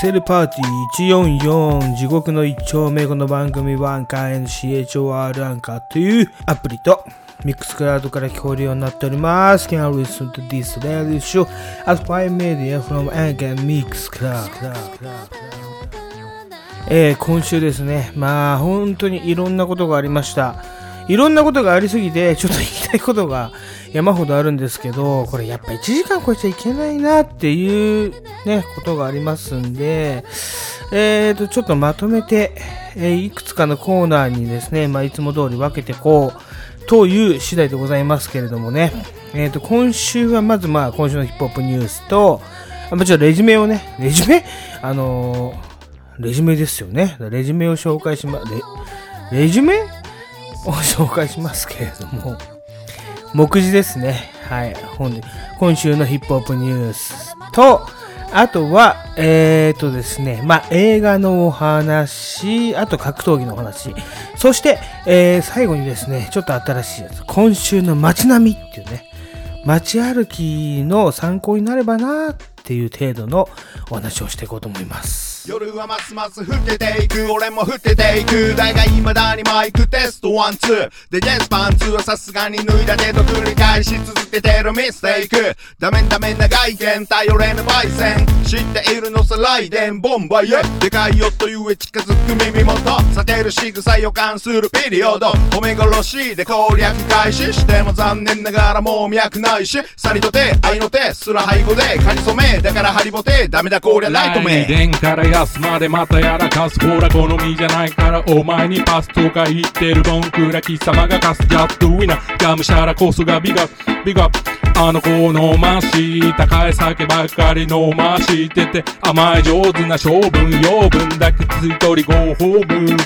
セルパーティー144地獄の一丁目この番組はアンカー NCHOR アンカーというアプリとミックスクラウドから聞こえるようになっております。Can listen to this radio show as five media from Anchor Mix Cloud. えー、今週ですね、まあ本当にいろんなことがありました。いろんなことがありすぎて、ちょっと言いたいことが山ほどあるんですけど、これやっぱ1時間超えちゃいけないなっていうね、ことがありますんで、えーと、ちょっとまとめて、えーいくつかのコーナーにですね、まあいつも通り分けてこう、という次第でございますけれどもね、えーと、今週はまずまあ今週のヒップホップニュースと、あもちろんレジュメをね、レジュメ？あのーレジュメですよね。レジュメを紹介しま、レ、レジュメ？を紹介しますけれども、目次ですね。はい。本日今週のヒップホップニュースと、あとは、えーとですね、まあ、映画のお話、あと格闘技のお話、そして、えー最後にですね、ちょっと新しいやつ、今週の街並みっていうね、街歩きの参考になればなっていう程度のお話をしていこうと思います。夜はますます降ってていく。俺も降ってていく。だが未だにマイクテストワンツー。でデスパンツはさすがに脱いだけど繰り返し続けてるミステイク。ダメダメな外見頼れぬ焙煎知っているのさライデンボンバイエ。でかいよとゆえ近づく耳元避ける仕草予感するピリオド。褒め殺しで攻略開始しても残念ながらもう脈ないし。さりとて愛の手すら背後でかりそめ。だからハリボテダメだこりゃライトメイ電から安までまたやらかす。ほら好みじゃないからお前にパスとか言ってる。ボンクラ貴様がカスジャットウィナー。がむしゃらこそがビガビガあの子のまし高い酒ばっかり飲ましてて甘い上手な性分養分だけついとりご褒美。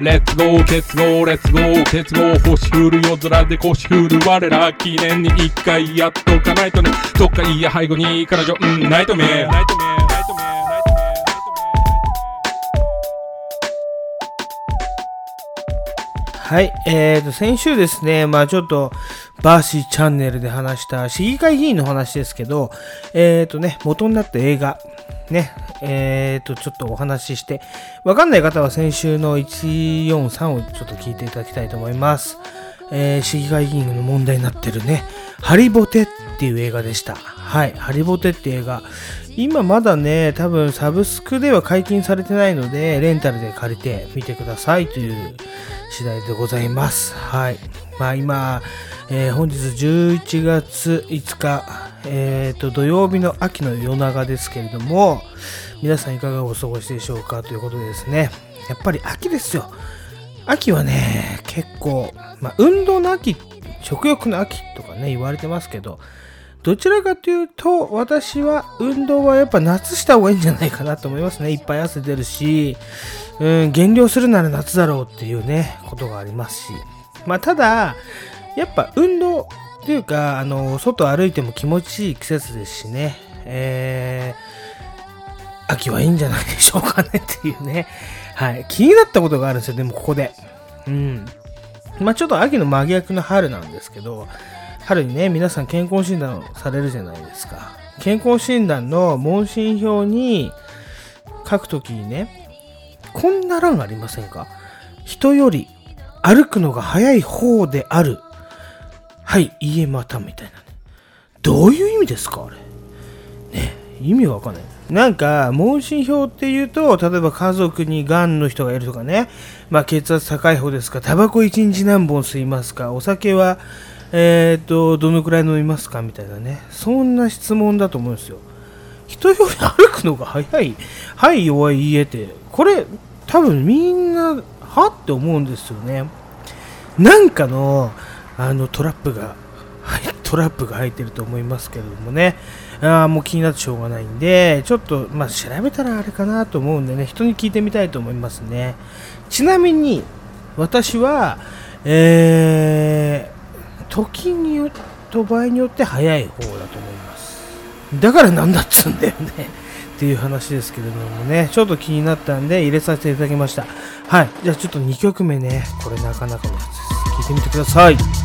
レッツゴー、結合、レッツゴー、結合、星降る夜空で腰振る我ら記念に一回やっとかないとね。どっかいいや背後に彼女、うん、ナイトメ。イトはい、えーと、先週ですね、まあちょっと、バーシーチャンネルで話した市議会議員の話ですけど、えーとね、元になった映画、ね、えーと、ちょっとお話しして、わかんない方は先週の143をちょっと聞いていただきたいと思います。えー、市議会議員の問題になってるね、ハリボテっていう映画でした。はい、ハリボテって映画。今まだね、多分サブスクでは解禁されてないので、レンタルで借りてみてくださいという次第でございます。はい。まあ今、えー本日11月5日、えーと、土曜日の秋の夜長ですけれども、皆さんいかがお過ごしでしょうかということでですね、やっぱり秋ですよ。秋はね、結構、まあ、運動の秋、食欲の秋とかね、言われてますけど、どちらかというと、私は運動はやっぱ夏した方がいいんじゃないかなと思いますね。いっぱい汗出るし、うん、減量するなら夏だろうっていうね、ことがありますし。まあ、ただ、やっぱ運動っていうか、あの、外歩いても気持ちいい季節ですしね、えー、秋はいいんじゃないでしょうかねっていうね。はい。気になったことがあるんですよ、でもここで。うん。まあちょっと秋の真逆の春なんですけど、春にね、皆さん健康診断をされるじゃないですか。健康診断の問診票に書くときにね、こんな欄ありませんか？人より歩くのが早い方である。はい、いえ、また、みたいなね。どういう意味ですかあれ？ね、意味がわかんない。なんか、問診票っていうと、例えば家族に癌の人がいるとかね、まあ血圧高い方ですか、タバコ1日何本吸いますか、お酒は、えっ、と、どのくらい飲みますかみたいなね。そんな質問だと思うんですよ。人より歩くのが早い。はい、弱い、いいえって。これ、多分みんな、は？って思うんですよね。なんかの、あの、トラップが、はい、トラップが入ってると思いますけれどもね。ああ、もう気になってしょうがないんで、ちょっと、まあ、調べたらあれかなと思うんでね、人に聞いてみたいと思いますね。ちなみに、私は、えー、時によと場合によって早い方だと思います。だから何だっつうんだよね。っていう話ですけれどもね、ちょっと気になったんで入れさせていただきました。はい。じゃあちょっと2曲目ね、これなかなかのやつです。聞いてみてください。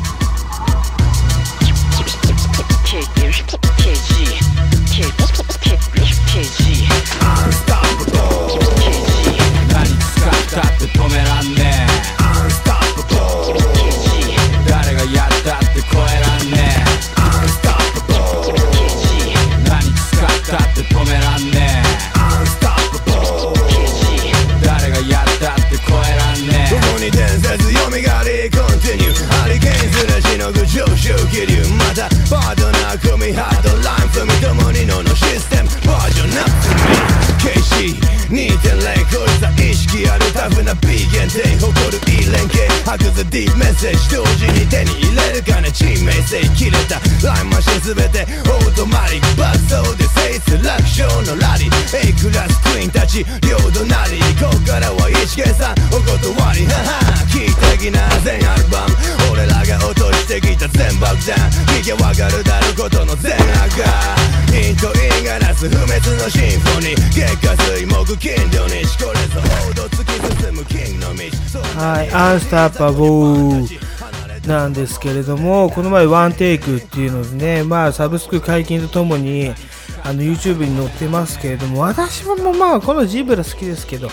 全てオートマティック爆走で制す楽勝のラリー。A クラスクイーンたち両隣ここからは一見さんお断り。はは。聞いてきな全アルバム。俺らが落としてきた全爆弾。聞けわかるだろことの全赤。インとインがなす不滅のシンフォニー。月火水木金土日。これぞ王道突き進むキングの道。はい、 Unstoppable。なんですけれども、この前ワンテイクっていうのでね、まあサブスク解禁とともに、あの YouTube に載ってますけれども、私もまあこのジブラ好きですけど、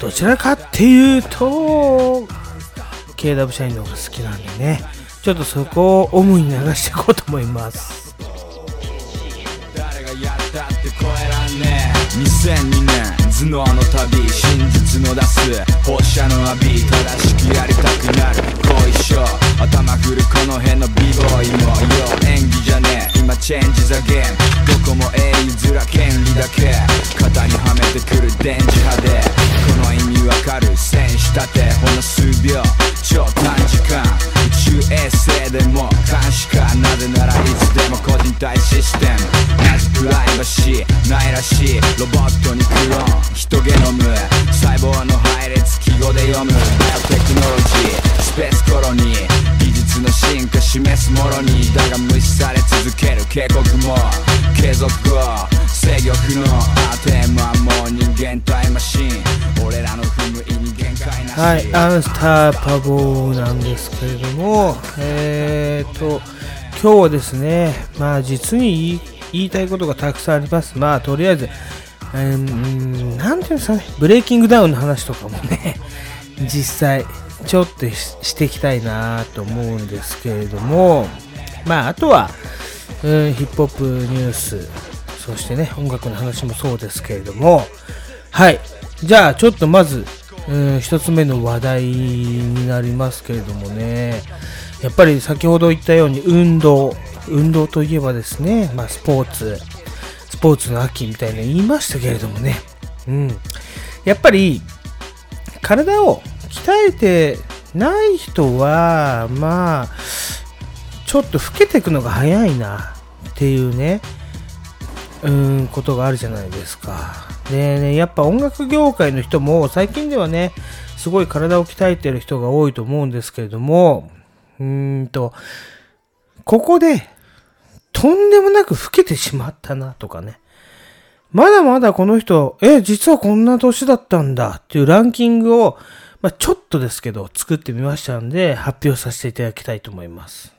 どちらかっていうと、KW 社員の方が好きなんでね、ちょっとそこを主に流していこうと思います。2002年頭脳の旅真実の出す放射能浴び正しくやりたくなる後遺症頭くるこの辺の b ボーイもよ演技じゃねえ。今チェンジザゲームどこも英雄面権利だけ。肩にはめてくる電磁波で。この意味わかる。戦士立て。ほの数秒。超短時間。衛星でも監視かなぜならいつでも個人体システム。なぜプライバシーないらしい。ロボットにクローン。人ゲノム。細胞の配列記号で読む。バイオテクノロジースペースコロニー。術の進化示すものにだが無視され続ける警告も継続を制御不能アーテーマもう人間タイムマシン俺らの踏む意に限界なしはい、アンスターパボーなんですけれども、えーと、今日はですね、まあ実に言い言いたいことがたくさんあります。まあとりあえず、うーん、なんていうんですかね、ブレイキングダウンの話とかもね、実際、ちょっとしていきたいなと思うんですけれども、まああとは、うん、ヒップホップニュース、そしてね、音楽の話もそうですけれども、はい。じゃあ、ちょっとまず、うん、一つ目の話題になりますけれどもね、やっぱり先ほど言ったように運動、運動といえばですね、まあスポーツ、スポーツの秋みたいな言いましたけれどもね、うん。やっぱり、体を鍛えてない人は、まあ、ちょっと老けていくのが早いなっていうね、うん、ことがあるじゃないですか。でね、やっぱ音楽業界の人も最近ではね、すごい体を鍛えてる人が多いと思うんですけれども、うーんと、ここで、とんでもなく老けてしまったなとかね。まだまだこの人、え、実はこんな年だったんだっていうランキングを、まあ、ちょっとですけど作ってみましたんで、発表させていただきたいと思います。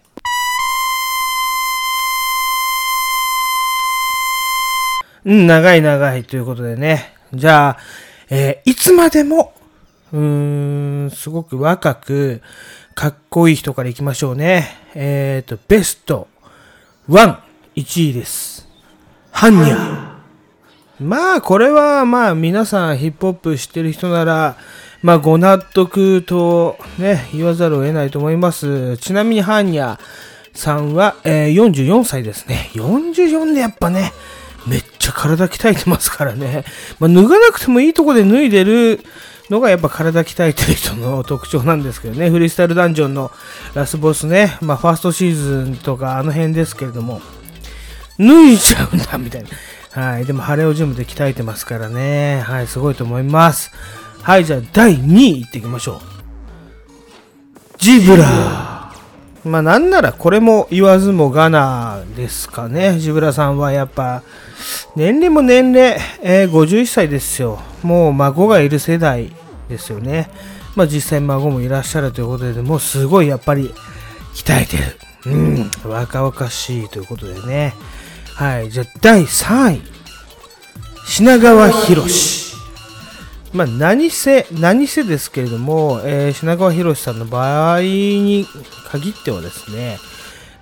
うん、長い長いということでね。じゃあ、えーいつまでも、うーん、すごく若く、かっこいい人からいきましょうね。えっ、と、ベスト1、1位です。ハンニャ。まあ、これは、まあ、皆さんヒップホップ知ってる人なら、まあ、ご納得とね、言わざるを得ないと思います。ちなみに、ハンニャさんは、えー44歳ですね。44でやっぱね、めっちゃ体鍛えてますからね。まあ、脱がなくてもいいとこで脱いでるのがやっぱ体鍛えてる人の特徴なんですけどね。フリースタイルダンジョンのラスボスね。まあ、ファーストシーズンとかあの辺ですけれども、脱いじゃうんだ、みたいな。はい。でも、ハレオジムで鍛えてますからね。はい。すごいと思います。はい。じゃあ、第2位いっていきましょう。ジブラ。まあ、なんならこれも言わずもがなですかね。ジブラさんはやっぱ、年齢も年齢、えー51歳ですよ。もう孫がいる世代ですよね。まあ実際孫もいらっしゃるということで、もうすごいやっぱり鍛えてる。うん、若々しいということでね。はい、じゃあ第3位。品川博士。まあ何せ、何せですけれども、えー品川博さんの場合に限ってはですね、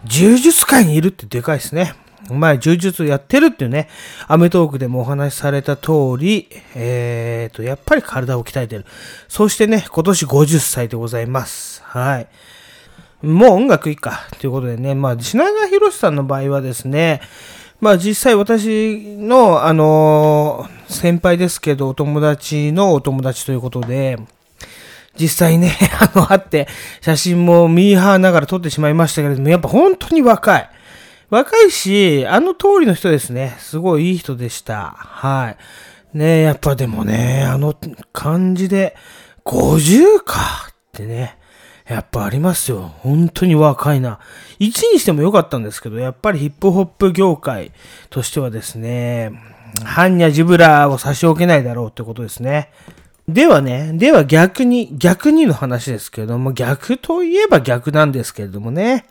柔術界にいるってでかいですね。前、柔術やってるっていうね、アメトークでもお話しされた通り、えーと、やっぱり体を鍛えてる。そしてね、今年50歳でございます。はい。もう音楽いいか。ということでね、まあ、品川博さんの場合はですね、まあ実際私の、あの先輩ですけど、お友達のお友達ということで、実際ね、あの、会って、写真もミーハーながら撮ってしまいましたけれども、やっぱ本当に若い。若いし、あの通りの人ですね。すごいいい人でした。はい。ねやっぱでもね、あの感じで、50かってね。やっぱありますよ。本当に若いな。1にしてもよかったんですけど、やっぱりヒップホップ業界としてはですね、ハンニャジブラーを差し置けないだろうってことですね。ではね、では逆に、逆にの話ですけれども、逆といえば逆なんですけれどもね。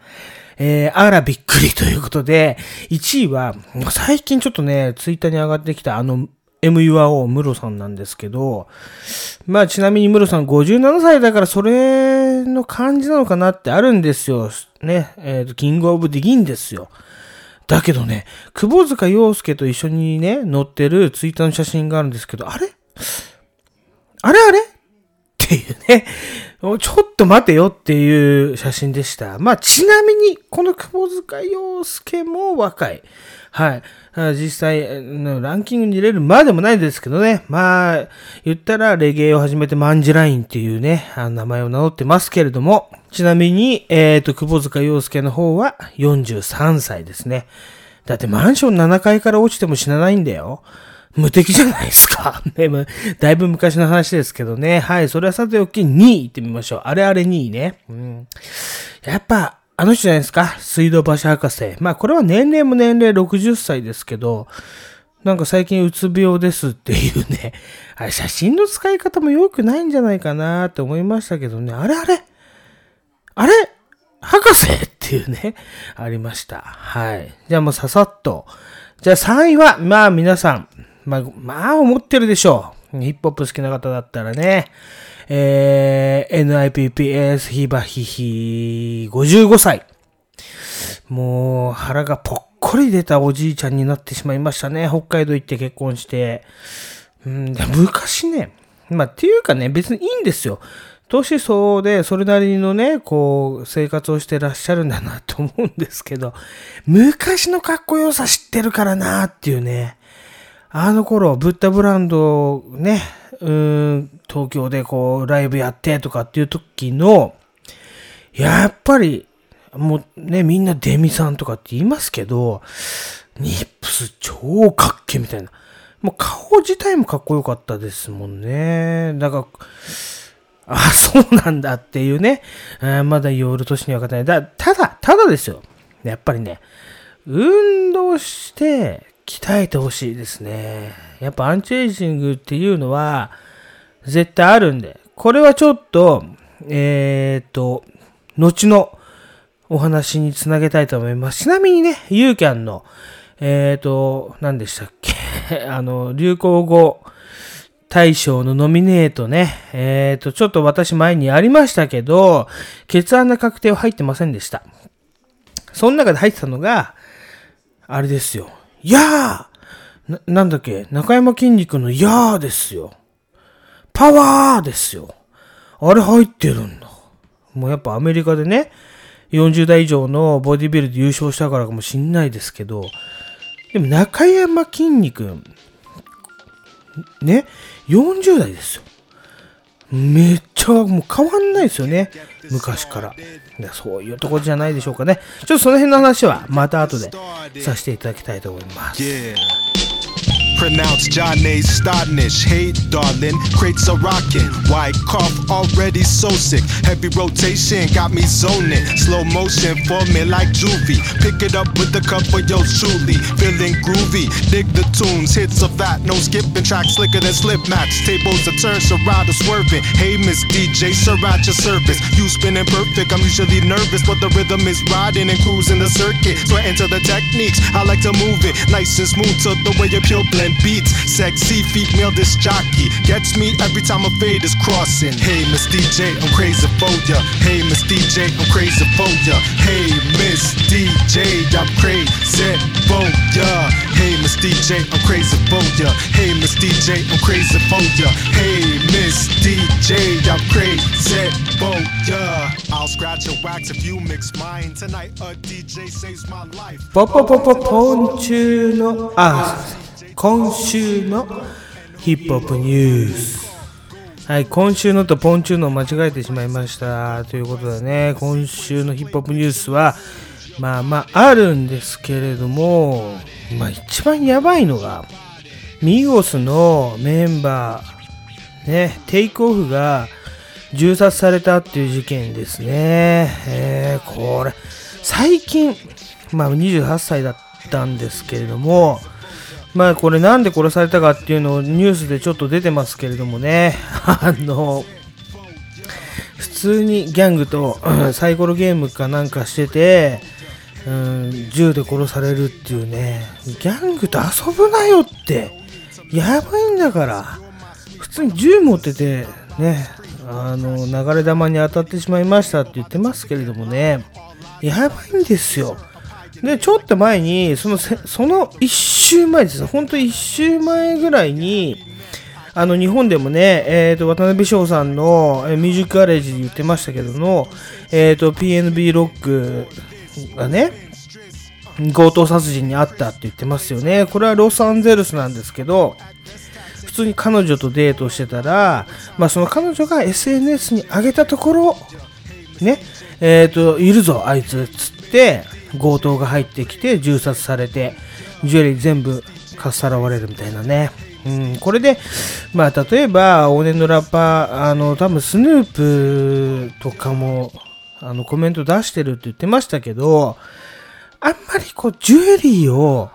えー、あらびっくりということで、1位は、最近ちょっとね、ツイッターに上がってきたあの、MURO ムロさんなんですけど、まあちなみにムロさん57歳だからそれの感じなのかなってあるんですよ。ね、えっ、ー、と、キングオブディギンですよ。だけどね、窪塚洋介と一緒にね、載ってるツイッターの写真があるんですけど、あれ？あれあれ？っていうね、ちょっと待てよっていう写真でした。まあ、ちなみに、この窪塚洋介も若い。はい。実際、ランキングに入れるまでもないですけどね。まあ、言ったらレゲエを始めてマンジラインっていうね、名前を名乗ってますけれども、ちなみに、えっ、ー、と、窪塚洋介の方は43歳ですね。だってマンション7階から落ちても死なないんだよ。無敵じゃないですか。ね、だいぶ昔の話ですけどね。はい、それはさておき2位行ってみましょう。あれあれ2位ね。うん、やっぱ、あの人じゃないですか。水道橋博士。まあこれは年齢も年齢60歳ですけど、なんか最近うつ病ですっていうね。あれ写真の使い方も良くないんじゃないかなって思いましたけどね。あれあれあれ博士っていうね。ありました。はい。じゃあもうささっと。じゃあ3位は、まあ皆さん、まあ、まあ思ってるでしょう。ヒップホップ好きな方だったらね。えー、NIPPS ヒバヒヒ55歳。もう腹がぽっこり出たおじいちゃんになってしまいましたね。北海道行って結婚して。うん、昔ね、まあっていうかね、別にいいんですよ。年相でそれなりのね、こう、生活をしてらっしゃるんだなと思うんですけど、昔のかっこよさ知ってるからなっていうね。あの頃、ブッダブランドね、うん、東京でこう、ライブやってとかっていう時の、やっぱり、もうね、みんなデミさんとかって言いますけど、ニップス超かっけみたいな。もう顔自体もかっこよかったですもんね。だから、あ、そうなんだっていうね。まだ夜年には分かってない。だただ、ただですよ。やっぱりね、運動して鍛えてほしいですね。やっぱアンチエイジングっていうのは絶対あるんで、これはちょっと、えっ、と、後のお話につなげたいと思います。ちなみにね、ユーキャンの、えっ、と、何でしたっけ？あの、流行語大賞のノミネートね、えっ、と、ちょっと私前にありましたけど、血案な確定は入ってませんでした。その中で入ってたのが、あれですよ。やーな、なんだっけ中山筋肉のやーですよ。パワーですよ。あれ入ってるんだ。もうやっぱアメリカでね、40代以上のボディビルで優勝したからかもしんないですけど、でも中山筋肉、ね、40代ですよ。めっちゃもう変わんないですよね。昔から。そういうとこじゃないでしょうかね。ちょっとその辺の話はまた後でさせていただきたいと思います。Pronounce Johnny's Stanish. Hey, darling, crates are rocking. White cough already so sick. Heavy rotation got me zoning. Slow motion for me like juvie. Pick it up with the cup of yo truly. Feeling groovy. Dig the tunes, hits of that. No skipping tracks slicker than slip mats. Tables are turned, Serato swerving. Hey, Miss DJ, your service. You spinning perfect. I'm usually nervous, but the rhythm is riding and cruising the circuit. I enter the techniques. I like to move it nice and smooth to the way you pure blend and beats. Sexy female disc jockey gets me every time a fade is crossing. Hey, Miss DJ, I'm crazy for ya. Hey, Miss DJ, I'm crazy for ya. Hey, Miss DJ, I'm crazy for ya. Hey, Miss DJ, I'm crazy for ya. Hey, Miss DJ, I'm crazy for ya. Hey, Miss DJ, I'm crazy for ya. I'll scratch your wax if you mix mine tonight. A DJ saves my life. Pop pop pop pop, art. 今週のヒップホップニュース。はい、今週のとポンチューノを間違えてしまいました。ということでね、今週のヒップホップニュースは、まあまああるんですけれども、まあ一番やばいのが、ミゴスのメンバー、ね、テイクオフが銃殺されたっていう事件ですね。えー、これ、最近、まあ28歳だったんですけれども、まあこれなんで殺されたかっていうのをニュースでちょっと出てますけれどもね、あの、普通にギャングとサイコロゲームかなんかしてて、うん、銃で殺されるっていうね、ギャングと遊ぶなよって、やばいんだから、普通に銃持ってて、ね、あの、流れ弾に当たってしまいましたって言ってますけれどもね、やばいんですよ。で、ちょっと前に、その、その一週前ですね、ほんと一週前ぐらいに、あの、日本でもね、えっ、と、渡辺翔さんの、えミュージックガレージで言ってましたけども、えっ、と、PNB ロックがね、強盗殺人にあったって言ってますよね。これはロサンゼルスなんですけど、普通に彼女とデートしてたら、まあその彼女が SNS に上げたところ、ね、えっ、と、いるぞ、あいつ、つって、強盗が入ってきて、銃殺されて、ジュエリー全部かっさらわれるみたいなね。うん、これで、まあ、例えば、往年のラッパー、あの、多分スヌープとかも、あの、コメント出してるって言ってましたけど、あんまりこう、ジュエリーを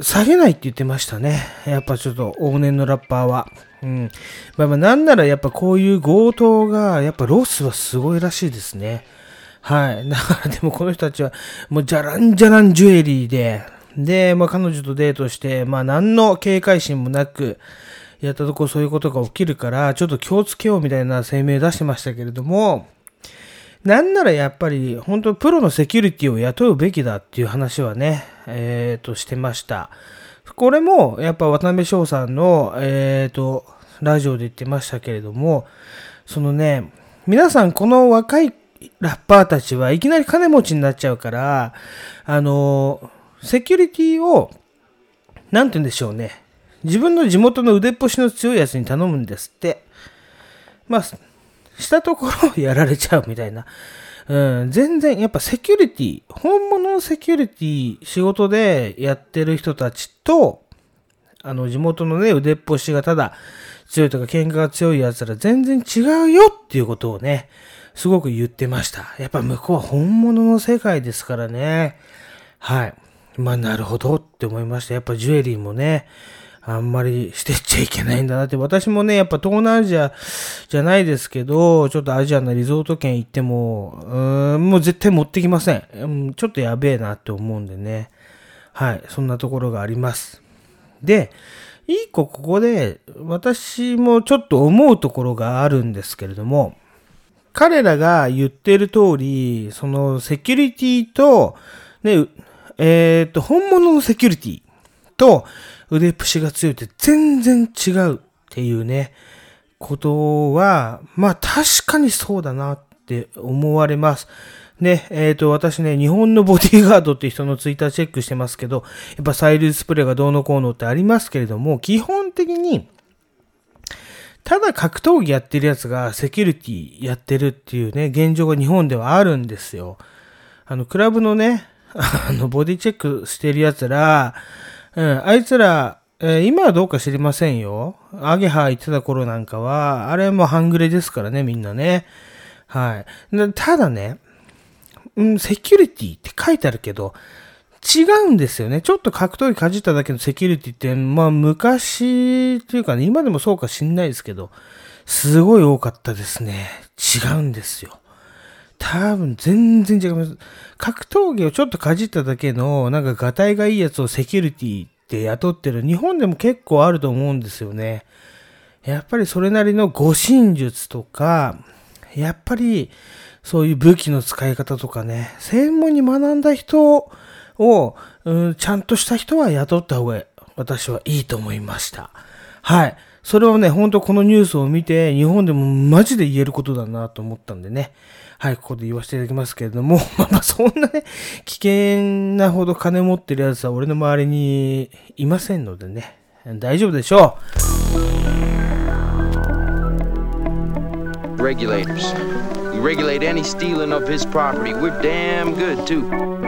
下げないって言ってましたね。やっぱちょっと往年のラッパーは。うん。まあまあなんならやっぱこういう強盗が、やっぱロスはすごいらしいですね。はい。だからでもこの人たちは、もうじゃらんじゃらんジュエリーで、で、まあ彼女とデートして、まあ何の警戒心もなく、やったとこそういうことが起きるから、ちょっと気をつけようみたいな声明出してましたけれども、なんならやっぱり、本当プロのセキュリティを雇うべきだっていう話はね、えっ、と、してました。これも、やっぱ渡辺翔さんの、えっ、と、ラジオで言ってましたけれども、そのね、皆さんこの若いラッパーたちはいきなり金持ちになっちゃうから、あの、セキュリティを、なんて言うんでしょうね。自分の地元の腕っぽしの強いやつに頼むんですって。まあ、したところやられちゃうみたいな。うん、全然、やっぱセキュリティ、本物のセキュリティ、仕事でやってる人たちと、あの、地元のね、腕っぽしがただ強いとか喧嘩が強い奴ら全然違うよっていうことをね、すごく言ってました。やっぱ向こうは本物の世界ですからね。はい。まあ、なるほどって思いました。やっぱジュエリーもね、あんまりしてっちゃいけないんだなって。私もね、やっぱ東南アジアじゃないですけど、ちょっとアジアのリゾート圏行っても、うーん、もう絶対持ってきません。うんちょっとやべえなって思うんでね。はい。そんなところがあります。で、一個ここで、私もちょっと思うところがあるんですけれども、彼らが言ってる通り、そのセキュリティと、ね、えっ、と、本物のセキュリティと腕っぷしが強いって全然違うっていうね、ことは、まあ確かにそうだなって思われます。ね、えっ、と、私ね、日本のボディーガードって人のツイッターチェックしてますけど、やっぱサイルスプレーがどうのこうのってありますけれども、基本的に、ただ格闘技やってるやつがセキュリティやってるっていうね、現状が日本ではあるんですよ。あの、クラブのね、あの、ボディチェックしてるやつら、うん、あいつら、えー今はどうか知りませんよ。アゲハ言ってた頃なんかは、あれも半グレですからね、みんなね。はい。ただね、うん、セキュリティって書いてあるけど、違うんですよね。ちょっと格闘技かじっただけのセキュリティって、まあ昔っていうかね、今でもそうか知んないですけど、すごい多かったですね。違うんですよ。多分全然違います。格闘技をちょっとかじっただけの、なんかガタイがいいやつをセキュリティって雇ってる、日本でも結構あると思うんですよね。やっぱりそれなりの護身術とか、やっぱりそういう武器の使い方とかね、専門に学んだ人を、うん、ちゃんとした人は雇った方が私はいいと思いました。はい。それをね、本当このニュースを見て、日本でもマジで言えることだなと思ったんでね。はい、ここで言わせていただきますけれども、まあまあそんなね、危険なほど金持ってるやつは俺の周りにいませんのでね、大丈夫でしょう。Regulators. We regulate any stealing of his property. We're damn good, too.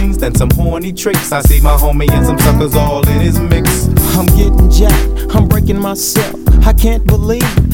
things than some horny tricks. I see my homie and some suckers all in his mix. I'm getting jacked, I'm breaking myself. I can't believe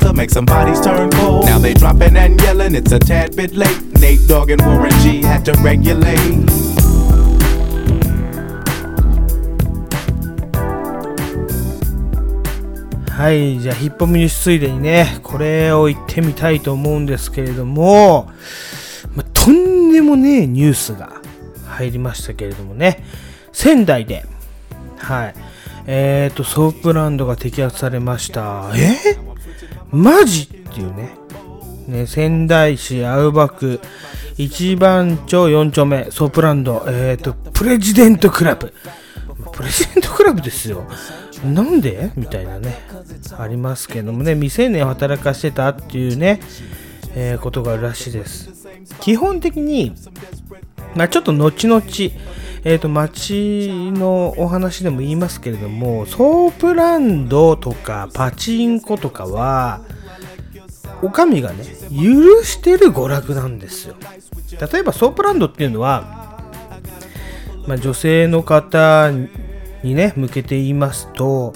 to make some bodies turn cold. Now they dropping and yelling, it's a tad bit late. Nate Dogg and Warren G had to regulate. はい、じゃあヒップホップニュースついでにね、これを言ってみたいと思うんですけれども、ま、とんでもねえニュースが入りましたけれどもね、仙台で、はい、えっーと、ソープランドが摘発されました。えーマジ？っていうね、ね仙台市青葉区。一番町4丁目。ソープランド、えーと、プレジデントクラブ。プレジデントクラブですよ。なんで？みたいなね、ありますけどもね、未成年を働かしてたっていうね、えーことがあるらしいです。基本的に、まあ、ちょっと後々、えっ、と、街のお話でも言いますけれども、ソープランドとかパチンコとかは、お上がね、許してる娯楽なんですよ。例えば、ソープランドっていうのは、まあ、女性の方にね、向けて言いますと、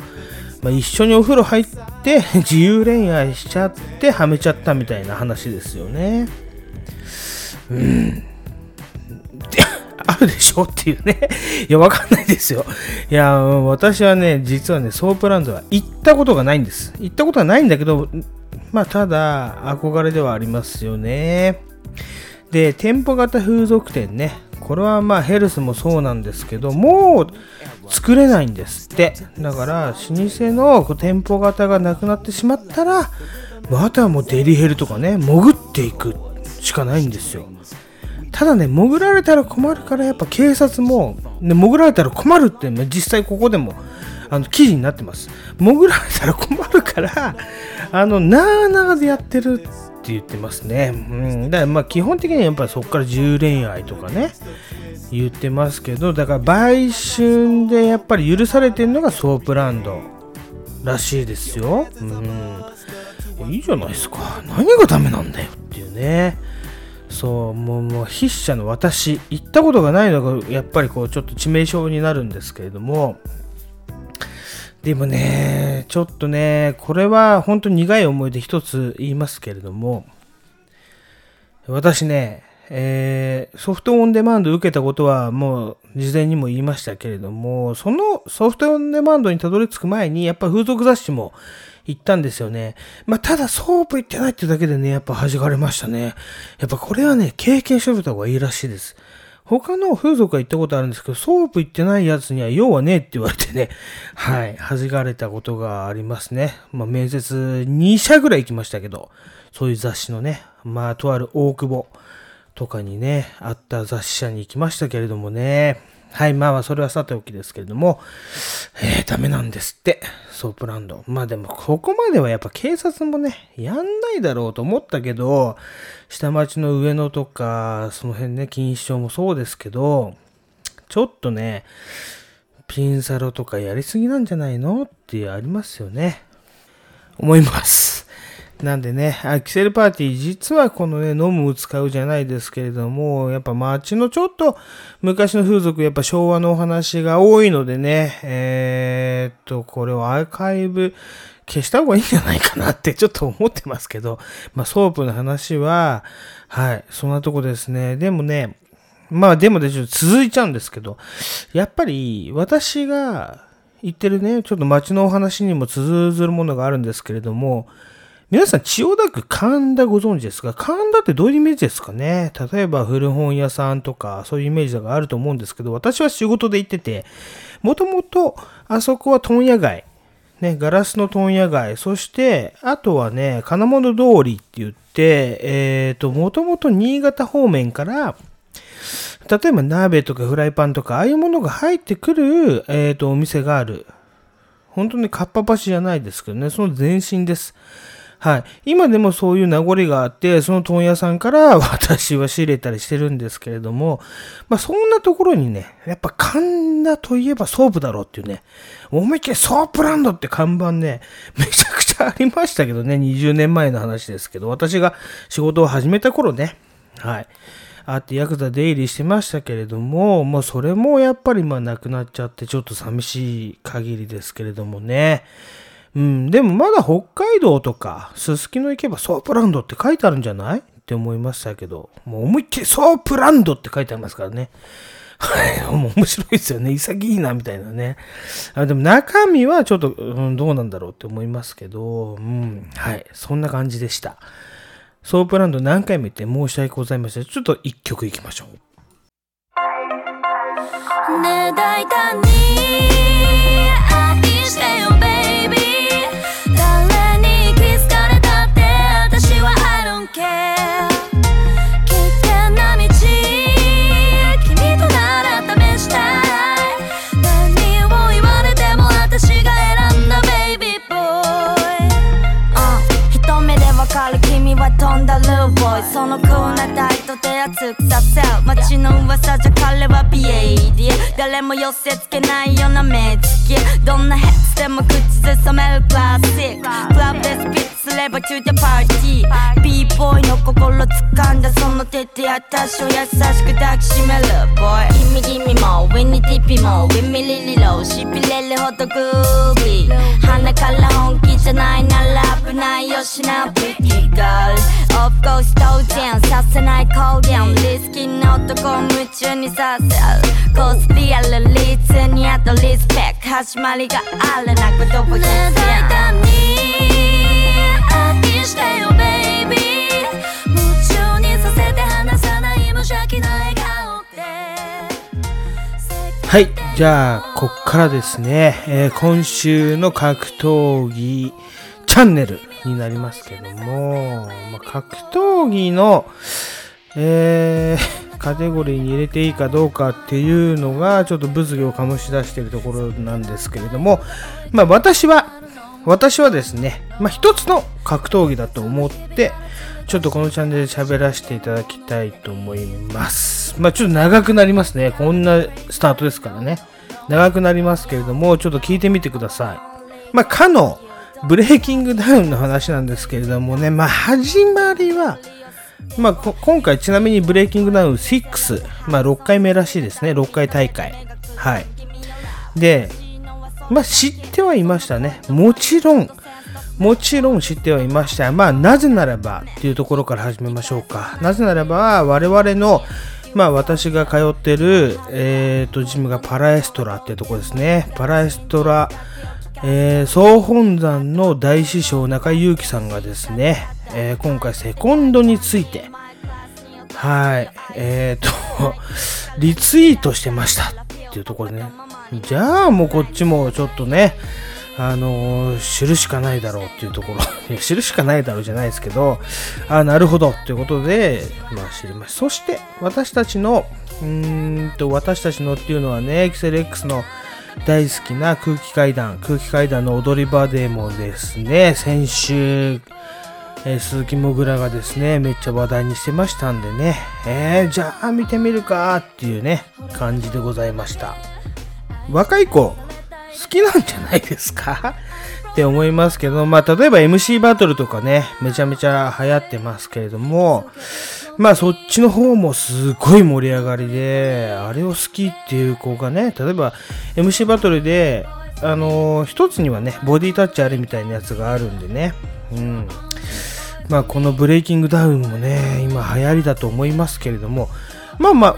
まあ、一緒にお風呂入って 自由恋愛しちゃってはめちゃったみたいな話ですよね。うん。るでしょっていうね。いや、わかんないですよ。いや、私はね、実はね、ソープランドは行ったことがないんです。行ったことはないんだけど、まあ、ただ、憧れではありますよね。で、店舗型風俗店ね。これはまあヘルスもそうなんですけど、もう作れないんですって。だから、老舗の店舗型がなくなってしまったら、もうあとはもうデリヘルとかね、潜っていくしかないんですよ。ただね、潜られたら困るから、やっぱ警察も、ね、潜られたら困るって、まあ実際ここでも、あの、記事になってます。潜られたら困るから、あの、なーなーでやってるって言ってますね。うん。だから、まあ、基本的にはやっぱりそこから自由恋愛とかね、言ってますけど、だから、売春でやっぱり許されてるのがソープランドらしいですよ。うん。いいじゃないですか。何がダメなんだよっていうね。そう、もう、もう筆者の私、行ったことがないのが、やっぱりこう、ちょっと致命傷になるんですけれども、でもね、ちょっとね、これは本当に苦い思いで一つ言いますけれども、私ね、えーソフトオンデマンド受けたことはもう事前にも言いましたけれども、そのソフトオンデマンドにたどり着く前に、やっぱ風俗雑誌も行ったんですよね。まあ、ただソープ行ってないってだけでね、やっぱ弾かれましたね。やっぱこれはね、経験しておいた方がいいらしいです。他の風俗は行ったことあるんですけど、ソープ行ってないやつには用はねえって言われてね、はい、弾かれたことがありますね。まあ、面接2社ぐらい行きましたけど、そういう雑誌のね、まあ、とある大久保とかにね、あった雑誌社に行きましたけれどもね、はい、まあまあ、それはさておきですけれども、えー、ダメなんですって、ソープランド。まあでも、ここまではやっぱ警察もね、やんないだろうと思ったけど、下町の上野とか、その辺ね、錦糸町もそうですけど、ちょっとね、ピンサロとかやりすぎなんじゃないのってありますよね。思います。なんでね、あ Kisssell party、実はこのね、飲む打つ買うじゃないですけれども、やっぱ街のちょっと昔の風俗、やっぱ昭和のお話が多いのでね、えー、っと、これをアーカイブ消した方がいいんじゃないかなってちょっと思ってますけど、まあ、ソープの話は、はい、そんなとこですね。でもね、まあでもね、ちょ続いちゃうんですけど、やっぱり私が言ってるね、ちょっと街のお話にも通ずるものがあるんですけれども、皆さん、千代田区神田ご存知ですか？神田ってどういうイメージですかね？例えば古本屋さんとか、そういうイメージがあると思うんですけど、私は仕事で行ってて、もともとあそこは問屋街、ね、ガラスの問屋街、そして、あとはね、金物通りって言って、えっ、ー、と、もともと新潟方面から、例えば鍋とかフライパンとか、ああいうものが入ってくる、えっ、ー、と、お店がある。本当にかっぱ橋じゃないですけどね、その前身です。はい。今でもそういう名残があって、その問屋さんから 私は仕入れたりしてるんですけれども、まあそんなところにね、やっぱ神田といえばソープだろうっていうね、思いっきりソープランドって看板ね、めちゃくちゃありましたけどね、20年前の話ですけど、私が仕事を始めた頃ね、はい。あってヤクザ出入りしてましたけれども、まあそれもやっぱりまあなくなっちゃってちょっと寂しい限りですけれどもね。うん、でもまだ北海道とか、すすきの行けばソープランドって書いてあるんじゃない？って思いましたけど、もう思いっきりソープランドって書いてありますからね。はい、もう面白いですよね。潔いな、みたいなね。あでも中身はちょっと、うん、どうなんだろうって思いますけど、うん、はい、そんな感じでした。ソープランド何回も言って申し訳ございません。ちょっと一曲いきましょう。ね大胆にナータイトで熱くさせ街の噂じゃ彼は BAD 誰も寄せつけないような目つきどんなヘッズでも口ずさめるクラシッククラブでスピッツすれば to the party B ボーイの心掴んだその手で私を優しく抱きしめる boy 君君も上にティピもウィミリリローしびれるほどグービー鼻から本気じゃないなら危ないよしなビッグガール Pretty girl Of course 当然させない公言リスキーな男を夢中にさせるコースリアルリーツにあとリスペク始まりがあるなことを言ってやん愛してよベイビー夢中にさせて離さない無邪気な笑顔ではいじゃあこっからですね、えー、今週の格闘技チャンネル。になりますけども、まあ、格闘技の、えー、カテゴリーに入れていいかどうかっていうのがちょっと物議を醸し出しているところなんですけれども、まあ私は、私はですね、まあ一つの格闘技だと思って、ちょっとこのチャンネルで喋らせていただきたいと思います。まあちょっと長くなりますね。こんなスタートですからね。長くなりますけれども、ちょっと聞いてみてください。まあかの、ブレイキングダウンの話なんですけれどもね、まあ始まりは、まあ、今回ちなみにブレイキングダウン6、まあ、6回目らしいですね。6回大会。はい。で、まあ、知ってはいましたね。もちろん、もちろん知ってはいました。まあ、なぜならばっていうところから始めましょうか。なぜならば、我々の、まあ、私が通ってる、えっ、ー、と、ジムがパラエストラっていうところですね。パラエストラ、えー、総本山の大師匠中井祐樹さんがですね、えー、今回セコンドについて、はい、えっ、ー、と、リツイートしてましたっていうところね。じゃあもうこっちもちょっとね、あの、知るしかないだろうっていうところ、知るしかないだろうじゃないですけど、あなるほどっていうことで、まあ知りました。そして私たちの、うーんと、私たちのっていうのはね、エクセル X の大好きな空気階段、空気階段の踊り場でもですね、先週、えー、鈴木もぐらがですね、めっちゃ話題にしてましたんでね、えー、じゃあ見てみるかっていうね、感じでございました。若い子、好きなんじゃないですか？って思いますけど、まあ、例えば MC バトルとかね、めちゃめちゃ流行ってますけれども、まあ、そっちの方もすごい盛り上がりで、あれを好きっていう子がね、例えば MC バトルで、あのー一つにはね、ボディタッチあれみたいなやつがあるんでね、うん。まあ、このブレイキングダウンもね、今流行りだと思いますけれども、まあまあ、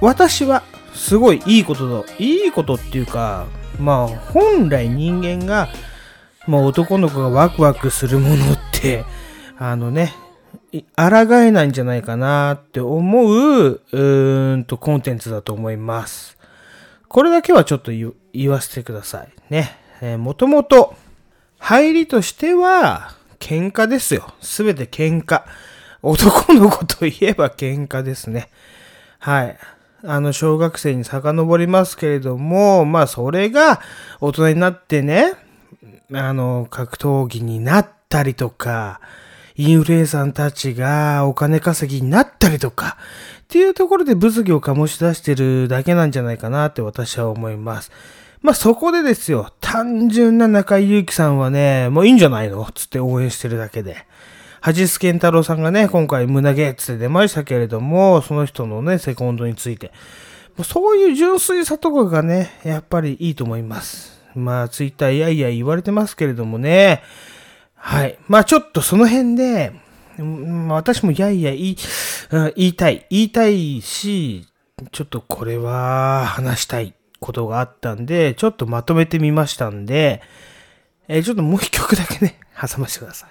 私はすごいいいことだ、いいことっていうか、まあ、本来人間が、まあ、男の子がワクワクするものって、あのね、抗えないんじゃないかなって思う、うーんと、コンテンツだと思います。これだけはちょっと言わせてください。ね。えーもともと、入りとしては、喧嘩ですよ。すべて喧嘩。男の子といえば喧嘩ですね。はい。あの、小学生に遡りますけれども、まあ、それが大人になってね、あの、格闘技になったりとか、インフルエンサーたちがお金稼ぎになったりとか、っていうところで物議を醸し出してるだけなんじゃないかなって私は思います。まあそこでですよ、単純な中井祐樹さんはね、もういいんじゃないのつって応援してるだけで。橋津健太郎さんがね、今回胸毛つって出ましたけれども、その人のね、セコンドについて。そういう純粋さとかがね、やっぱりいいと思います。まあ、ツイッターいやいや言われてますけれどもね。はい。まあ、ちょっとその辺で、私もいやいや言い、言いたい。言いたいし、ちょっとこれは話したいことがあったんで、ちょっとまとめてみましたんで、えーちょっともう一曲だけね、挟ませてください。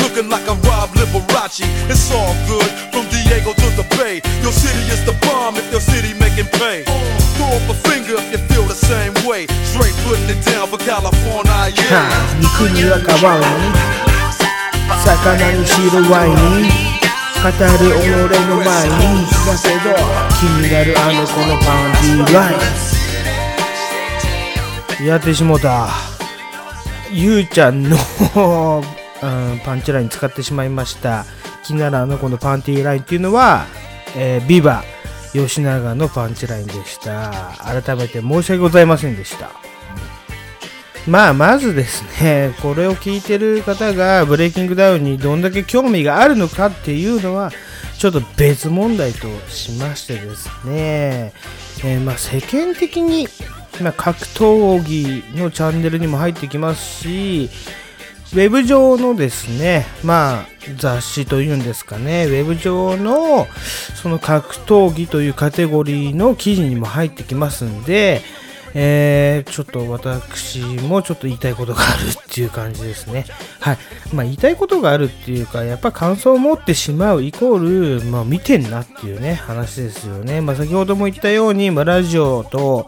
looking like I robbed Liberace. It's all good from Diego to the Bay. Your city is the bomb if your city making pay. Throw up a finger if you feel the same way. Straight putting it down for California, yeah. 肉には皮をね魚に白ワイン語る己の前にだけど気になるあの子のパンティーラインやってしもたゆうちゃんの、うん、パンチライン使ってしまいました。気になるあの子のパンティーラインっていうのは、えービバ吉永のパンチラインでした。改めて申し訳ございませんでした。まあ、まずですね、これを聞いてる方がブレイキングダウンにどんだけ興味があるのかっていうのは、ちょっと別問題としましてですね、えーまあ世間的に、まあ、格闘技のチャンネルにも入ってきますし、ウェブ上のですね、まあ、雑誌というんですかね、ウェブ上のその格闘技というカテゴリーの記事にも入ってきますんで、えーちょっと私もちょっと言いたいことがあるっていう感じですね。はい。まあ言いたいことがあるっていうか、やっぱ感想を持ってしまうイコール、まあ見てんなっていうね、話ですよね。まあ先ほども言ったように、まあラジオと、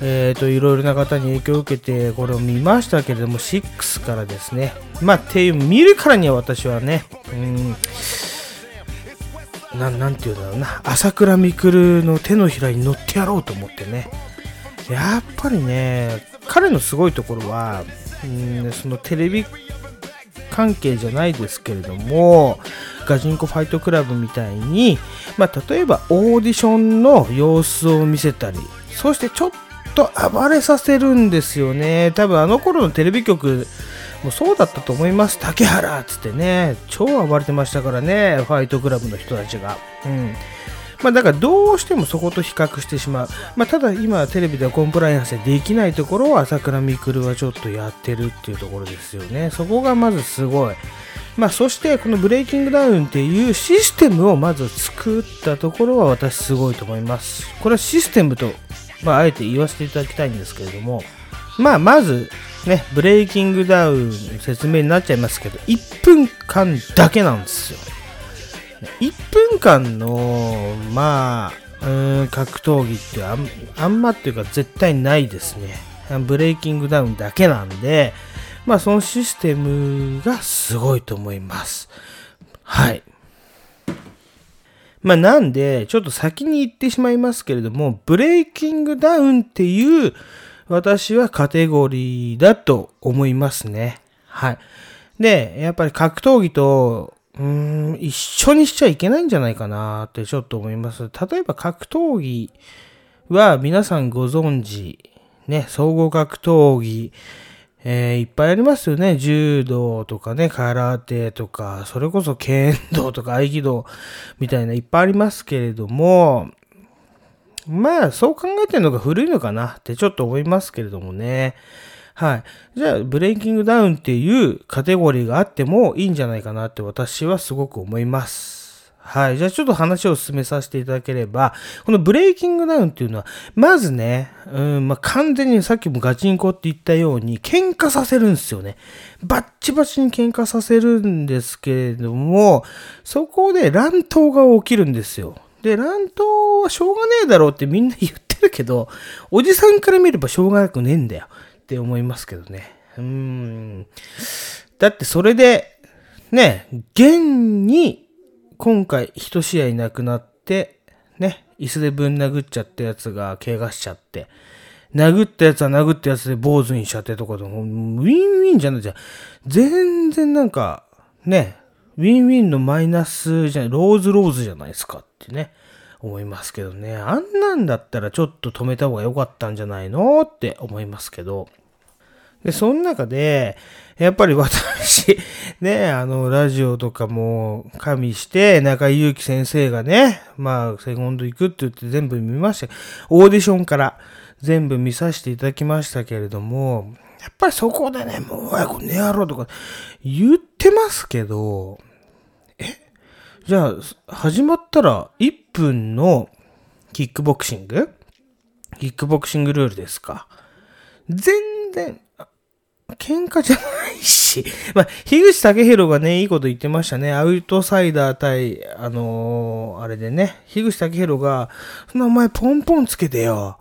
えーと、いろいろな方に影響を受けて、これを見ましたけれども、6からですね。まあ、っていう、見るからには私はね、うん、な、なんていうんだろうな、朝倉未来の手のひらに乗ってやろうと思ってね。やっぱりね、彼のすごいところは、うん、そのテレビ関係じゃないですけれども、ガチンコファイトクラブみたいに、まあ、例えばオーディションの様子を見せたり、そしてちょっと暴れさせるんですよね。多分あの頃のテレビ局もそうだったと思います。竹原っつってね、超暴れてましたからね、ファイトクラブの人たちが。うん。まあだからどうしてもそこと比較してしまう。まあただ今テレビではコンプライアンスでできないところを朝倉未来はちょっとやってるっていうところですよね。そこがまずすごい。まあそしてこのブレイキングダウンっていうシステムをまず作ったところは私すごいと思います。これはシステムと、まああえて言わせていただきたいんですけれども、まあまずね、ブレイキングダウン説明になっちゃいますけど、1分間だけなんですよ。1分間の、まあ、うーん格闘技ってあんあんまっていうか絶対ないですね。ブレイキングダウンだけなんで、まあそのシステムがすごいと思います。はい。まあなんで、ちょっと先に言ってしまいますけれども、ブレイキングダウンっていう私はカテゴリーだと思いますね。はい。で、やっぱり格闘技と、うーん、一緒にしちゃいけないんじゃないかなってちょっと思います。例えば格闘技は皆さんご存知、ね、総合格闘技、えーいっぱいありますよね。柔道とかね、空手とか、それこそ剣道とか合気道みたいないっぱいありますけれども、まあ、そう考えてるのが古いのかなってちょっと思いますけれどもね。はい。じゃあ、ブレイキングダウンっていうカテゴリーがあってもいいんじゃないかなって私はすごく思います。はい。じゃあちょっと話を進めさせていただければ、このブレイキングダウンっていうのは、まずね、うん、まあ、完全にさっきもガチンコって言ったように、喧嘩させるんですよね。バッチバチに喧嘩させるんですけれども、そこで乱闘が起きるんですよ。で、乱闘はしょうがねえだろうってみんな言ってるけど、おじさんから見ればしょうがなくねえんだよって思いますけどね。うん。だってそれで、ね、現に今回一試合なくなって、ね、椅子でぶん殴っちゃったやつが怪我しちゃって、殴ったやつは殴ったやつで坊主にしちゃってとかでも、ウィンウィンじゃないじゃん。全然なんか、ね、ウィンウィンのマイナスじゃない、ローズローズじゃないですかってね、思いますけどね。あんなんだったらちょっと止めた方が良かったんじゃないの？って思いますけど。で、その中で、やっぱり私、ね、あの、ラジオとかも加味して、中井祐樹先生がね、まあ、セコンド行くって言って全部見ました。オーディションから全部見させていただきましたけれども、やっぱりそこでね、もう、おい、この野郎とか言ってますけど、え？じゃあ、始まったら1分のキックボクシング？キックボクシングルールですか？全然、喧嘩じゃないし、まあ、樋口武宏がね、いいこと言ってましたね。アウトサイダー対、あのーあれでね、樋口武宏が、そんなお前ポンポンつけてよ。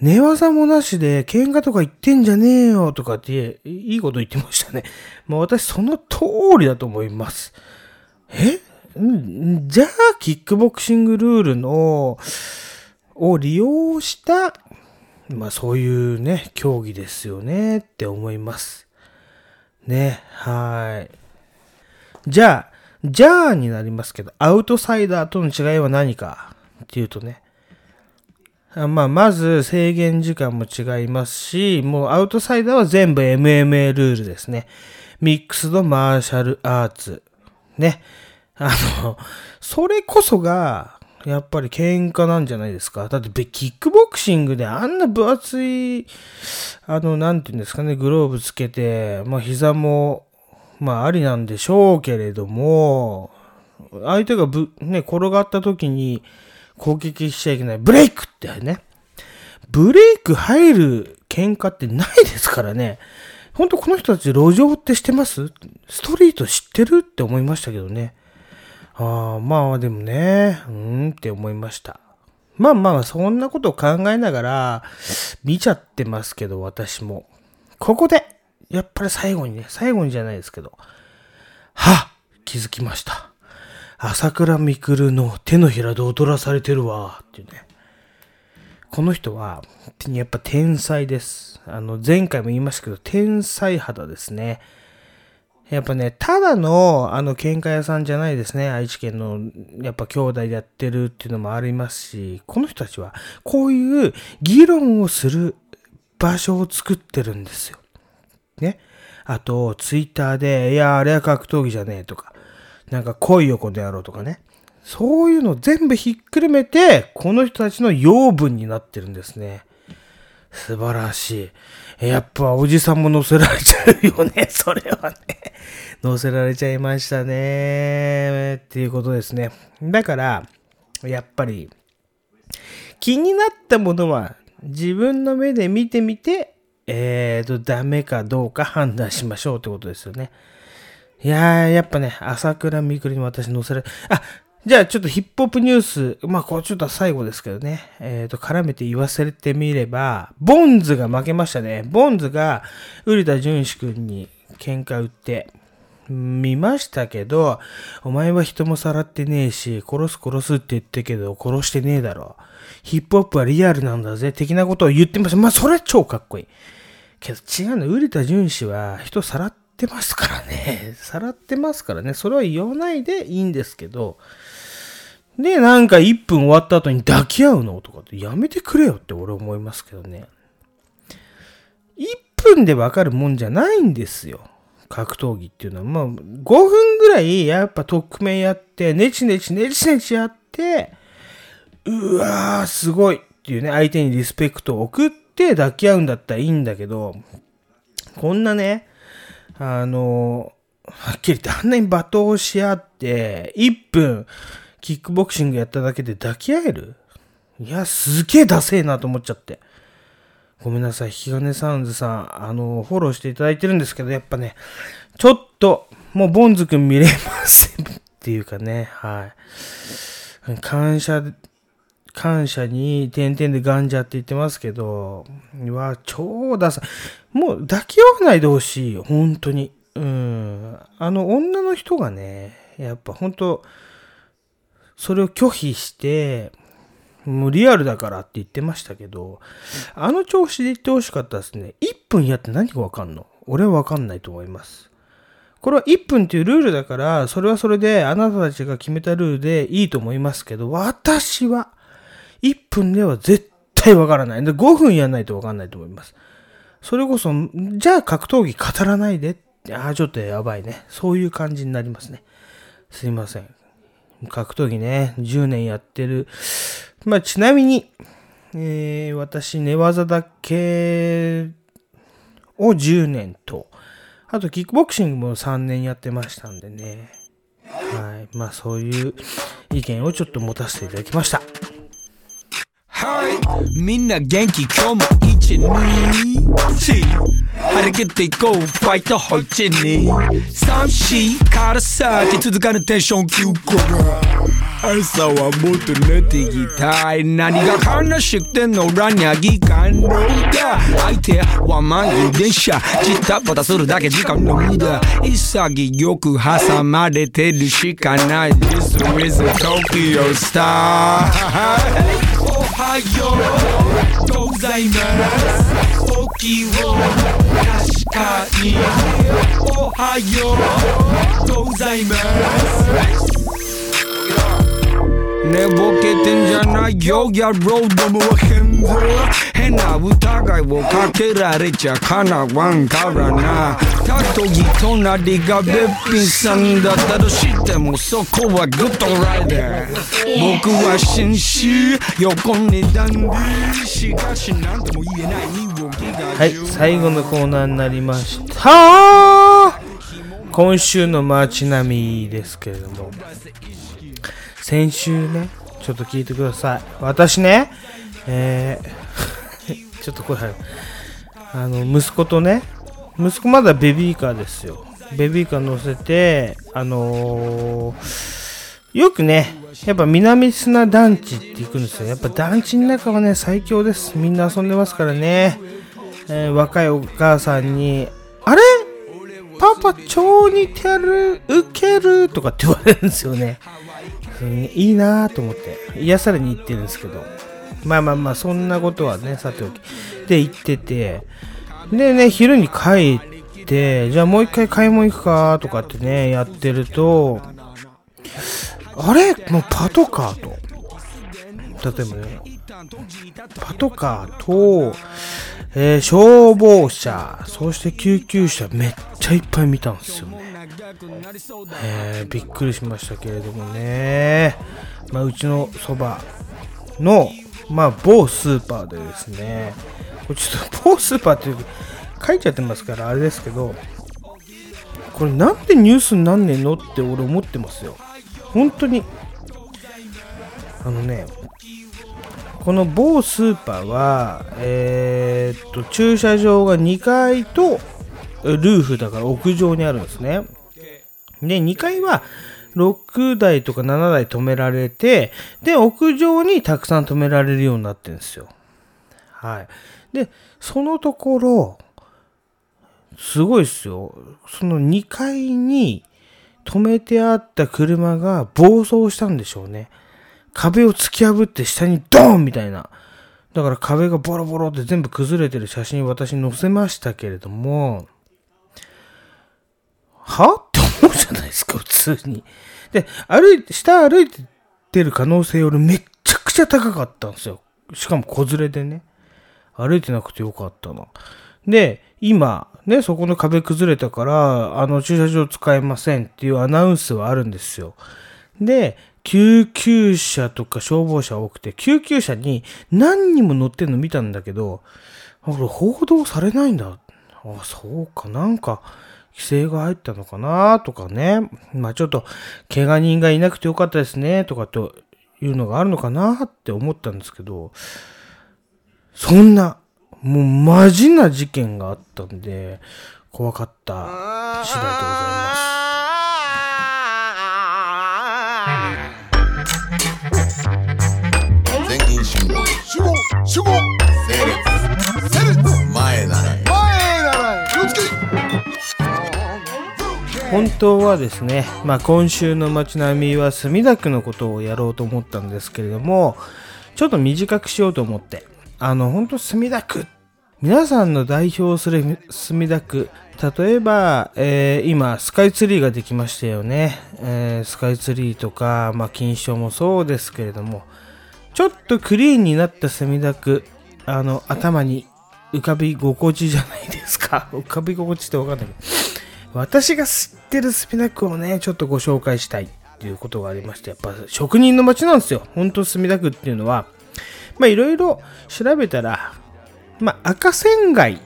寝技もなしで喧嘩とか言ってんじゃねえよとかって、いいこと言ってましたね。まあ私その通りだと思います。え？じゃあ、キックボクシングルールの、を利用した、まあそういうね、競技ですよねって思います。ね、はい。じゃあ、じゃあになりますけど、アウトサイダーとの違いは何かっていうとね、まあ、まず制限時間も違いますし、もうアウトサイダーは全部 MMA ルールですね。ミックスドマーシャルアーツ。ね。あの、それこそが、やっぱり喧嘩なんじゃないですか。だって、キックボクシングであんな分厚い、あの、なんていうんですかね、グローブつけて、まあ、膝も、まあ、ありなんでしょうけれども、相手がぶ、ね、転がった時に攻撃しちゃいけない。ブレイクってね。ブレイク入る喧嘩ってないですからね。ほんとこの人たち路上って知ってます？ストリート知ってる？って思いましたけどね。ああ、まあでもね、うんって思いました。まあまあ、そんなことを考えながら見ちゃってますけど、私も。ここで、やっぱり最後にね、最後にじゃないですけど、はっ気づきました。朝倉未来の手のひらで踊らされてるわ、っていうね。この人は、やっぱ天才です。あの、前回も言いましたけど、天才肌ですね。やっぱね、ただの、あの、喧嘩屋さんじゃないですね。愛知県の、やっぱ兄弟でやってるっていうのもありますし、この人たちは、こういう議論をする場所を作ってるんですよ。ね。あと、ツイッターで、いや、あれは格闘技じゃねえとか、なんか来いよ、この野郎とかね。そういうの全部ひっくるめて、この人たちの養分になってるんですね。素晴らしい。やっぱおじさんも乗せられちゃうよね、それはね。乗せられちゃいましたね。っていうことですね。だから、やっぱり、気になったものは自分の目で見てみて、えーと、ダメかどうか判断しましょうってことですよね。いやー、やっぱね、朝倉未来に私乗せられ、あ、じゃあちょっとヒップホップニュース、まあこれちょっと最後ですけどね、えーと、絡めて言わせてみれば、ボンズが負けましたね。ボンズが、瓜田淳史君に喧嘩売って、見ましたけど、お前は人もさらってねえし、殺す殺すって言ってけど、殺してねえだろ。ヒップホップはリアルなんだぜ、的なことを言ってました。まあ、それは超かっこいい。けど違うの、瓜田淳史は人さらってますからね。さらってますからね。それは言わないでいいんですけど。で、なんか1分終わった後に抱き合うのとかってやめてくれよって俺思いますけどね。1分でわかるもんじゃないんですよ。格闘技っていうのは。まあ、5分ぐらいやっぱ特命やって、ネチネチネチネチやって、うわー、すごいっていうね、相手にリスペクトを送って抱き合うんだったらいいんだけど、こんなね、あの、はっきり言ってあんなに罵倒し合って、1分、キックボクシングやっただけで抱き合える？いや、すげえダセえなと思っちゃって。ごめんなさい、引き金サウンズさん、あの、フォローしていただいてるんですけど、やっぱね、ちょっと、もうボンズくん見れませんっていうかね、はい。感謝、感謝に点々でガンジャって言ってますけど、うわ、超ダサ。もう抱き合わないでほしいよ、本当に。うん。あの、女の人がね、やっぱ本当それを拒否して、もうリアルだからって言ってましたけど、あの調子で言ってほしかったですね。1分やって何がわかんの？俺はわかんないと思います。これは1分っていうルールだから、それはそれであなたたちが決めたルールでいいと思いますけど、私は1分では絶対わからない。で5分やんないとわかんないと思います。それこそ、じゃあ格闘技語らないで、ああ、ちょっとやばいね。そういう感じになりますね。すいません。格闘技ね、10年やってる。まあ、ちなみに、えー私、寝技だけを10年と、あと、キックボクシングも3年やってましたんでね。はい。まあ、そういう意見をちょっと持たせていただきました。はいみんな元気？今日も一日張り切っていこう。ファイトホイチに。三四から先続かぬテンション急降朝はもっと寝ていきたい。何が話してんの裏にゃぎ感動だ。相手は満員電車ジタバタするだけ時間の無駄。潔く挟まれてるしかない。This is Tokyo Star おはようございます。時を確かに。おはようございます。寝ぼけてんじゃないよやろうどもは変だ変な疑いをかけられちゃかなわんからな。格闘技隣がべっぴんさんだったとしてもそこはグッドライダー。僕は紳士横にダンディーしかし何とも言えない身動きがはい、最後のコーナーになりました。今週の街並みですけれども、先週ね、ちょっと聞いてください。私ね、えー ちょっとこれ、あの、息子とね、息子まだベビーカーですよ。ベビーカー乗せて、あのーよくね、やっぱ南砂団地って行くんですよ。やっぱ団地の中はね、最強です。みんな遊んでますからね。えー若いお母さんに、あれ？パパ超似てる、ウケる？とかって言われるんですよね。いいなぁと思って、癒されに行ってるんですけど。まあまあまあ、そんなことはね、さておき。で、行ってて、でね、昼に帰って、じゃあもう一回買い物行くかとかってね、やってると、あれ？もうパトカーと。例えばね、パトカーと、えー消防車、そして救急車めっちゃいっぱい見たんですよね。えーびっくりしましたけれどもね、まあ、うちのそばの、まあ、某スーパーでですね、これちょっと某スーパーって書いちゃってますからあれですけど、これなんでニュースになんねんのって俺思ってますよ。本当に。あのね、この某スーパーは、えーっと、駐車場が2階とルーフだから屋上にあるんですね。で、2階は6台とか7台止められて、で、屋上にたくさん止められるようになってるんですよ。はい。で、そのところ、すごいですよ。その2階に止めてあった車が暴走したんでしょうね。壁を突き破って下にドーンみたいな。だから壁がボロボロって全部崩れてる写真私載せましたけれども、は？思うじゃないですか、普通に。で、歩いて、下歩いてる可能性よりめっちゃくちゃ高かったんですよ。しかも子連れでね。歩いてなくてよかったな。で、今、ね、そこの壁崩れたから、あの、駐車場使えませんっていうアナウンスはあるんですよ。で、救急車とか消防車多くて、救急車に何人も乗ってんの見たんだけど、あこれ報道されないんだ。あ、そうか、なんか、規制が入ったのかなとかね。まあちょっと、怪我人がいなくてよかったですね、とかというのがあるのかなって思ったんですけど、そんな、もうマジな事件があったんで、怖かった次第でございます。全員集合。集合。集合。本当はですね、まあ、今週の街並みは墨田区のことをやろうと思ったんですけれども、ちょっと短くしようと思って、あの、本当墨田区、皆さんの代表する墨田区、例えば、えー今、スカイツリーができましたよね。えースカイツリーとか、まあ、金賞もそうですけれども、ちょっとクリーンになった墨田区、あの、頭に浮かび心地じゃないですか。浮かび心地ってわかんないけど。私が知ってるスピナックをね、ちょっとご紹介したいっていうことがありまして、やっぱ職人の街なんですよ。本当墨田区っていうのは。まあいろいろ調べたら、まあ赤線街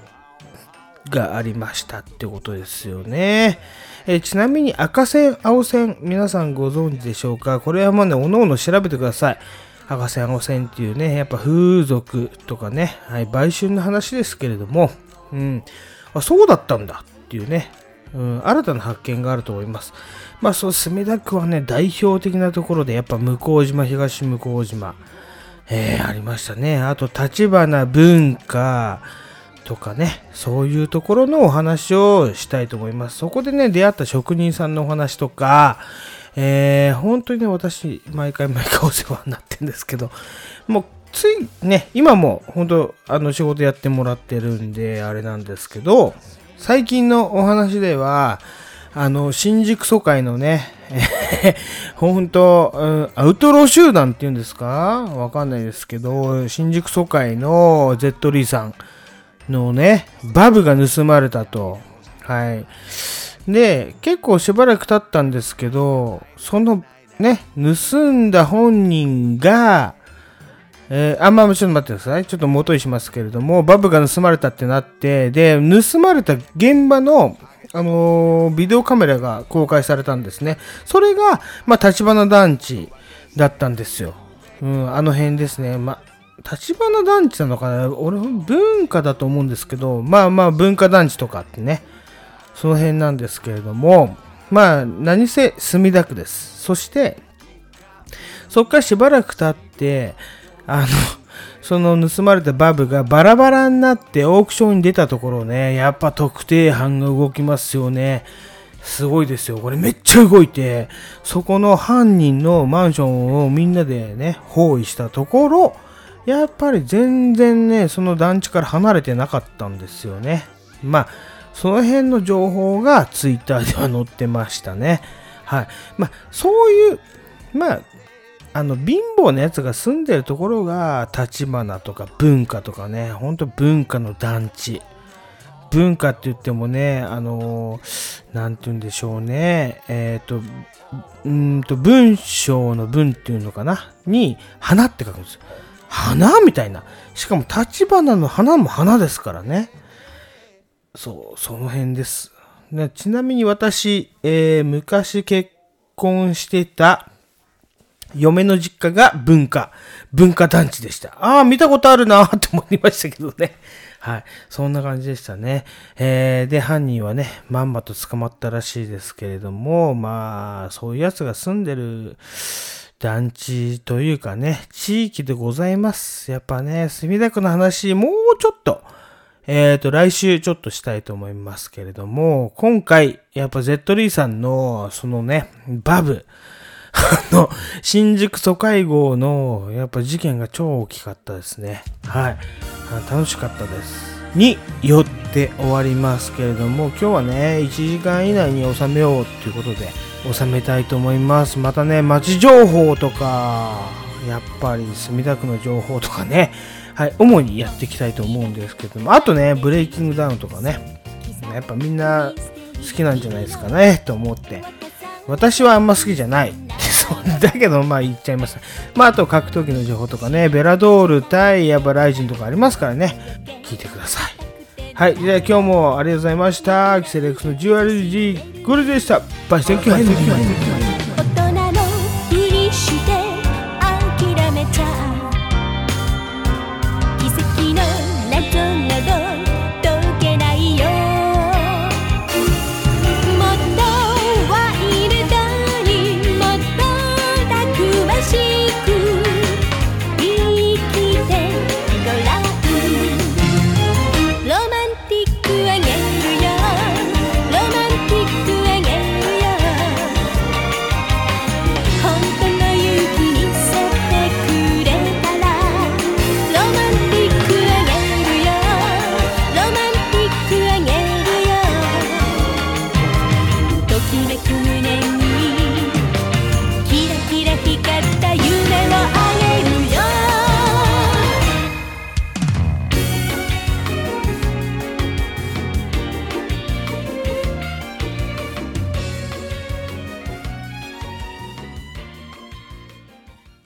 がありましたってことですよね。えちなみに赤線、青線、皆さんご存知でしょうか？これはもうね、おのおの調べてください。赤線、青線っていうね、やっぱ風俗とかね、はい、売春の話ですけれども、うん、あ、そうだったんだっていうね、うん、新たな発見があると思います。まあ、そう、墨田区はね、代表的なところで、やっぱ向島、東向島、えー、ありましたね。あと、立花文化とかね、そういうところのお話をしたいと思います。そこでね、出会った職人さんのお話とか、えー、本当にね、私、毎回毎回お世話になってるんですけど、もう、ついね、今も本当、あの、仕事やってもらってるんで、あれなんですけど、最近のお話では、あの、新宿疎開のね、本当、うんアウトロー集団っていうんですか？わかんないですけど、新宿疎開の Z リーさんのね、バブが盗まれたと。はい。で、結構しばらく経ったんですけど、そのね、盗んだ本人が、えーあ、まあ、ちょっと待ってください。ちょっと元にしますけれども、バブが盗まれたってなって、で、盗まれた現場の、あのービデオカメラが公開されたんですね。それが、まあ、立花団地だったんですよ。うん、あの辺ですね。まあ、立花団地なのかな？俺、文化だと思うんですけど、まあまあ、文化団地とかってね、その辺なんですけれども、まあ、何せ墨田区です。そして、そこからしばらく経って、あの、その盗まれたバブがバラバラになってオークションに出たところね、やっぱ特定班が動きますよね。すごいですよ。これめっちゃ動いて、そこの犯人のマンションをみんなでね、包囲したところ、やっぱり全然ね、その団地から離れてなかったんですよね。まあ、その辺の情報がツイッターでは載ってましたね。はい。まあ、そういう、まあ、あの、貧乏なやつが住んでるところが、立花とか文化とかね、ほんと文化の団地。文化って言ってもね、あのー、なんて言うんでしょうね、えっ、ー、と、うんと、文章の文っていうのかな？に、花って書くんですよ。花みたいな。しかも、立花の花も花ですからね。そう、その辺です。ちなみに私、えー、昔結婚してた嫁の実家が文化、文化団地でした。ああ、見たことあるなって 思いましたけどね。はい。そんな感じでしたね。えー、で、犯人はね、まんまと捕まったらしいですけれども、まあ、そういうやつが住んでる団地というかね、地域でございます。やっぱね、墨田区の話、もうちょっと、えっ、ー、と、来週ちょっとしたいと思いますけれども、今回、やっぱ Z リーさんの、そのね、バブ、あの、新宿疎開号の、やっぱ事件が超大きかったですね。はい。楽しかったです。によって終わりますけれども、今日はね、1時間以内に収めようっていうことで、収めたいと思います。またね、街情報とか、やっぱり墨田区の情報とかね、はい、主にやっていきたいと思うんですけども、あとね、ブレイキングダウンとかね、やっぱみんな好きなんじゃないですかね、と思って、私はあんま好きじゃない。だけど、まあ言っちゃいました。まああと格闘技の情報とかね、ベラドール対ヤバライジンとかありますからね、聞いてください。はい。じゃあ今日もありがとうございました。キセレックスの 10RG これでした。バイセンキュー